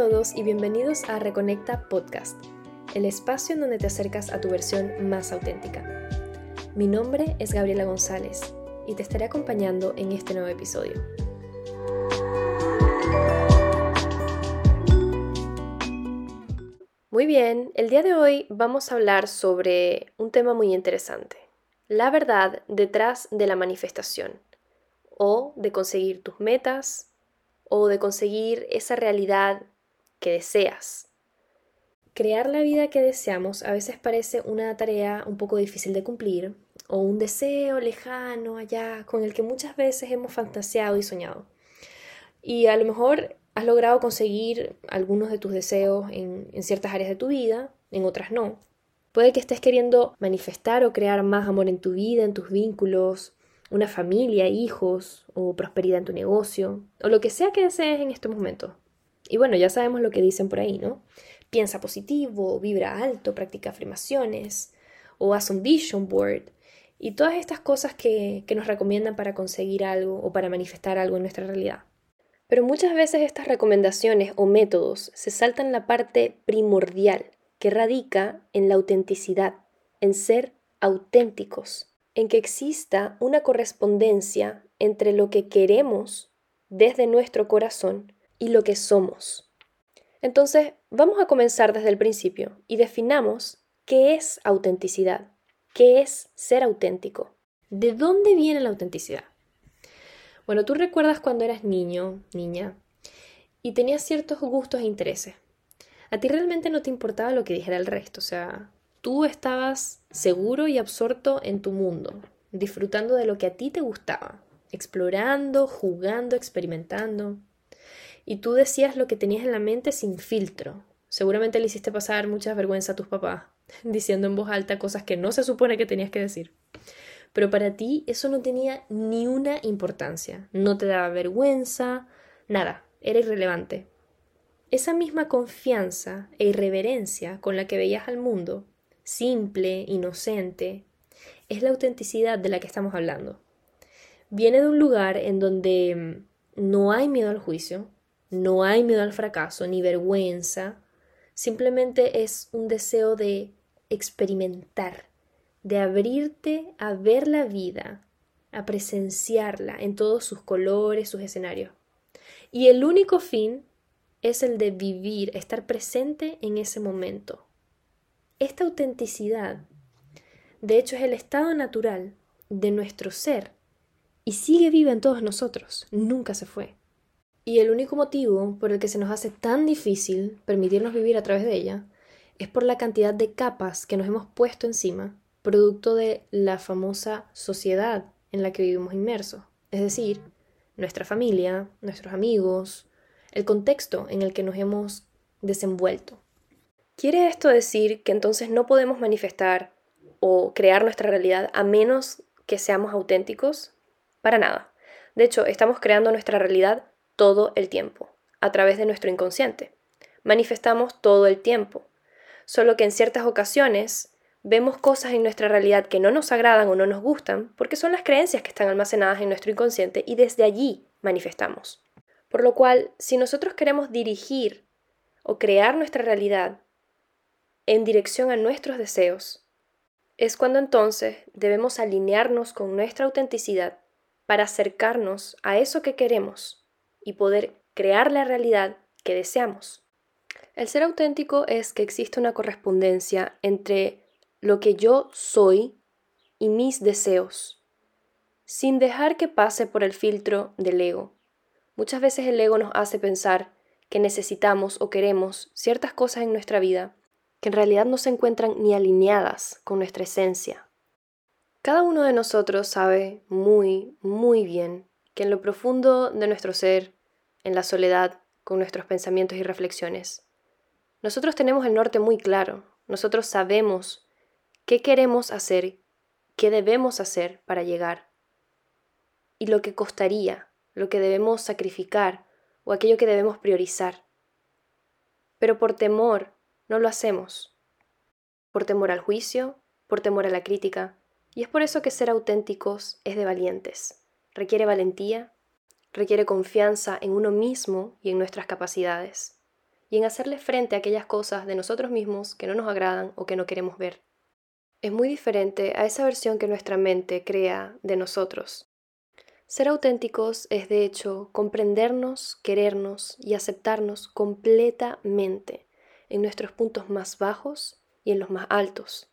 todos y bienvenidos a Reconecta Podcast, el espacio en donde te acercas a tu versión más auténtica. Mi nombre es Gabriela González y te estaré acompañando en este nuevo episodio. Muy bien, el día de hoy vamos a hablar sobre un tema muy interesante, la verdad detrás de la manifestación o de conseguir tus metas, o de conseguir esa realidad que deseas. Crear la vida que deseamos a veces parece una tarea un poco difícil de cumplir o un deseo lejano allá con el que muchas veces hemos fantaseado y soñado. Y a lo mejor has logrado conseguir algunos de tus deseos en, ciertas áreas de tu vida, en otras no. Puede que estés queriendo manifestar o crear más amor en tu vida, en tus vínculos, una familia, hijos o prosperidad en tu negocio o lo que sea que desees en este momento. Y bueno, ya sabemos lo que dicen por ahí, ¿no? Piensa positivo, vibra alto, practica afirmaciones o haz un vision board y todas estas cosas que, que nos recomiendan para conseguir algo o para manifestar algo en nuestra realidad. Pero muchas veces estas recomendaciones o métodos se saltan la parte primordial que radica en la autenticidad, en ser auténticos en que exista una correspondencia entre lo que queremos desde nuestro corazón y lo que somos. Entonces, vamos a comenzar desde el principio y definamos qué es autenticidad, qué es ser auténtico. ¿De dónde viene la autenticidad? Bueno, tú recuerdas cuando eras niño, niña, y tenías ciertos gustos e intereses. A ti realmente no te importaba lo que dijera el resto, o sea, Tú estabas seguro y absorto en tu mundo, disfrutando de lo que a ti te gustaba, explorando, jugando, experimentando. Y tú decías lo que tenías en la mente sin filtro. Seguramente le hiciste pasar mucha vergüenza a tus papás, diciendo en voz alta cosas que no se supone que tenías que decir. Pero para ti eso no tenía ni una importancia, no te daba vergüenza, nada, era irrelevante. Esa misma confianza e irreverencia con la que veías al mundo simple, inocente, es la autenticidad de la que estamos hablando. Viene de un lugar en donde mm, no hay miedo al juicio, no hay miedo al fracaso, ni vergüenza, simplemente es un deseo de experimentar, de abrirte a ver la vida, a presenciarla en todos sus colores, sus escenarios. Y el único fin es el de vivir, estar presente en ese momento, esta autenticidad, de hecho, es el estado natural de nuestro ser y sigue viva en todos nosotros, nunca se fue. Y el único motivo por el que se nos hace tan difícil permitirnos vivir a través de ella es por la cantidad de capas que nos hemos puesto encima, producto de la famosa sociedad en la que vivimos inmersos, es decir, nuestra familia, nuestros amigos, el contexto en el que nos hemos desenvuelto. ¿Quiere esto decir que entonces no podemos manifestar o crear nuestra realidad a menos que seamos auténticos? Para nada. De hecho, estamos creando nuestra realidad todo el tiempo, a través de nuestro inconsciente. Manifestamos todo el tiempo. Solo que en ciertas ocasiones vemos cosas en nuestra realidad que no nos agradan o no nos gustan porque son las creencias que están almacenadas en nuestro inconsciente y desde allí manifestamos. Por lo cual, si nosotros queremos dirigir o crear nuestra realidad en dirección a nuestros deseos, es cuando entonces debemos alinearnos con nuestra autenticidad para acercarnos a eso que queremos y poder crear la realidad que deseamos. El ser auténtico es que existe una correspondencia entre lo que yo soy y mis deseos, sin dejar que pase por el filtro del ego. Muchas veces el ego nos hace pensar que necesitamos o queremos ciertas cosas en nuestra vida que en realidad no se encuentran ni alineadas con nuestra esencia. Cada uno de nosotros sabe muy, muy bien que en lo profundo de nuestro ser, en la soledad, con nuestros pensamientos y reflexiones, nosotros tenemos el norte muy claro, nosotros sabemos qué queremos hacer, qué debemos hacer para llegar, y lo que costaría, lo que debemos sacrificar o aquello que debemos priorizar. Pero por temor no lo hacemos. Por temor al juicio, por temor a la crítica. Y es por eso que ser auténticos es de valientes. Requiere valentía, requiere confianza en uno mismo y en nuestras capacidades. y en hacerle frente a aquellas cosas de nosotros mismos que no nos agradan o que no queremos ver. Es muy diferente a esa versión que nuestra mente crea de nosotros. Ser auténticos es, de hecho, comprendernos, querernos y aceptarnos completamente en nuestros puntos más bajos y en los más altos,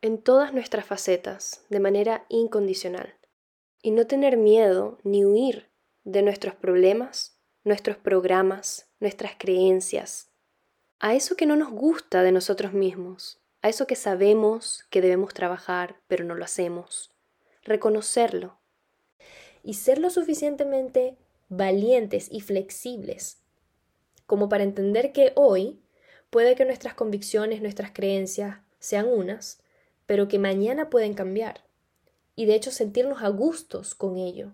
en todas nuestras facetas, de manera incondicional, y no tener miedo ni huir de nuestros problemas, nuestros programas, nuestras creencias, a eso que no nos gusta de nosotros mismos, a eso que sabemos que debemos trabajar, pero no lo hacemos. Reconocerlo. Y ser lo suficientemente valientes y flexibles como para entender que hoy puede que nuestras convicciones, nuestras creencias sean unas, pero que mañana pueden cambiar. Y de hecho sentirnos a gustos con ello.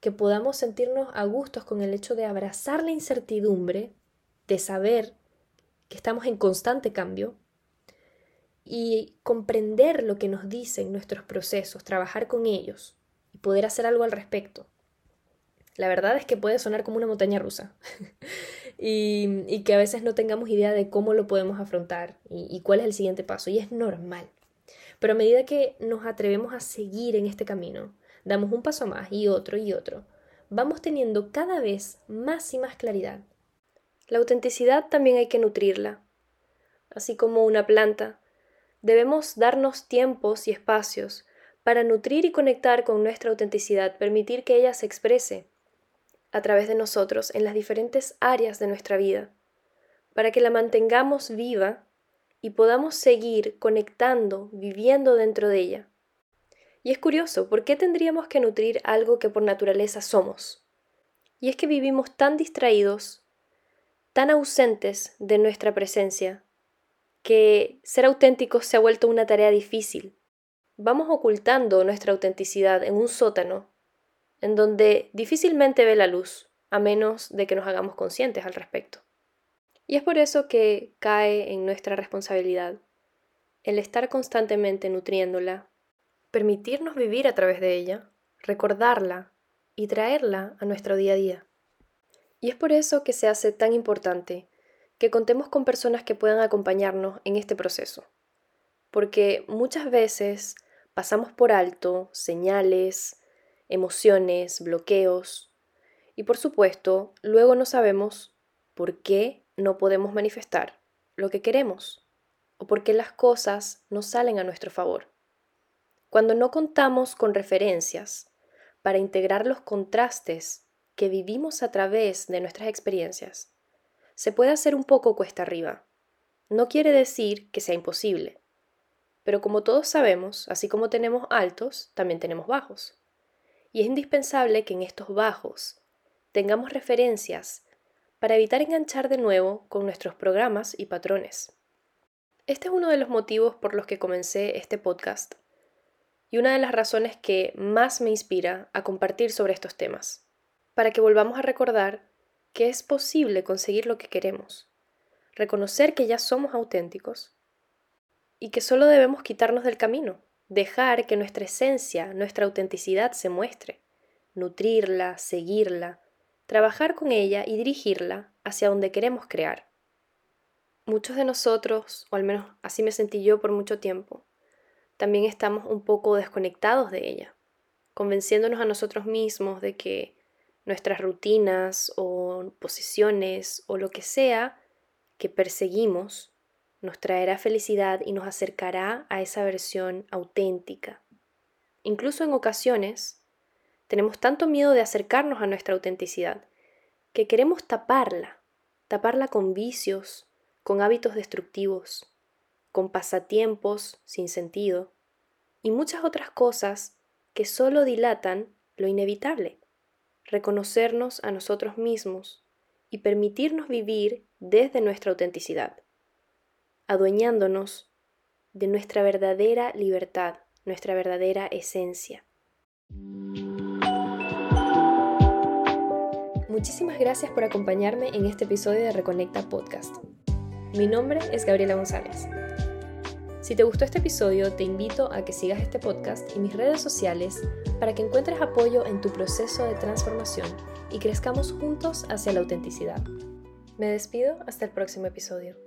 Que podamos sentirnos a gustos con el hecho de abrazar la incertidumbre, de saber que estamos en constante cambio, y comprender lo que nos dicen nuestros procesos, trabajar con ellos y poder hacer algo al respecto. La verdad es que puede sonar como una montaña rusa y, y, que a veces no tengamos idea de cómo lo podemos afrontar y, y cuál es el siguiente paso y es normal. Pero a medida que nos atrevemos a seguir en este camino, damos un paso más y otro y otro, vamos teniendo cada vez más y más claridad. La autenticidad también hay que nutrirla, así como una planta Debemos darnos tiempos y espacios para nutrir y conectar con nuestra autenticidad, permitir que ella se exprese a través de nosotros en las diferentes áreas de nuestra vida, para que la mantengamos viva y podamos seguir conectando, viviendo dentro de ella. Y es curioso, ¿por qué tendríamos que nutrir algo que por naturaleza somos? Y es que vivimos tan distraídos, tan ausentes de nuestra presencia, que ser auténticos se ha vuelto una tarea difícil. Vamos ocultando nuestra autenticidad en un sótano, en donde difícilmente ve la luz, a menos de que nos hagamos conscientes al respecto. Y es por eso que cae en nuestra responsabilidad el estar constantemente nutriéndola, permitirnos vivir a través de ella, recordarla y traerla a nuestro día a día. Y es por eso que se hace tan importante que contemos con personas que puedan acompañarnos en este proceso, porque muchas veces pasamos por alto señales, emociones, bloqueos, y por supuesto, luego no sabemos por qué no podemos manifestar lo que queremos o por qué las cosas no salen a nuestro favor. Cuando no contamos con referencias para integrar los contrastes que vivimos a través de nuestras experiencias, se puede hacer un poco cuesta arriba. No quiere decir que sea imposible. Pero como todos sabemos, así como tenemos altos, también tenemos bajos. Y es indispensable que en estos bajos tengamos referencias para evitar enganchar de nuevo con nuestros programas y patrones. Este es uno de los motivos por los que comencé este podcast y una de las razones que más me inspira a compartir sobre estos temas, para que volvamos a recordar que es posible conseguir lo que queremos, reconocer que ya somos auténticos y que solo debemos quitarnos del camino, dejar que nuestra esencia, nuestra autenticidad se muestre, nutrirla, seguirla, trabajar con ella y dirigirla hacia donde queremos crear. Muchos de nosotros, o al menos así me sentí yo por mucho tiempo, también estamos un poco desconectados de ella, convenciéndonos a nosotros mismos de que nuestras rutinas o posiciones o lo que sea que perseguimos nos traerá felicidad y nos acercará a esa versión auténtica. Incluso en ocasiones tenemos tanto miedo de acercarnos a nuestra autenticidad que queremos taparla, taparla con vicios, con hábitos destructivos, con pasatiempos sin sentido y muchas otras cosas que solo dilatan lo inevitable reconocernos a nosotros mismos y permitirnos vivir desde nuestra autenticidad, adueñándonos de nuestra verdadera libertad, nuestra verdadera esencia. Muchísimas gracias por acompañarme en este episodio de Reconecta Podcast. Mi nombre es Gabriela González. Si te gustó este episodio, te invito a que sigas este podcast y mis redes sociales para que encuentres apoyo en tu proceso de transformación y crezcamos juntos hacia la autenticidad. Me despido hasta el próximo episodio.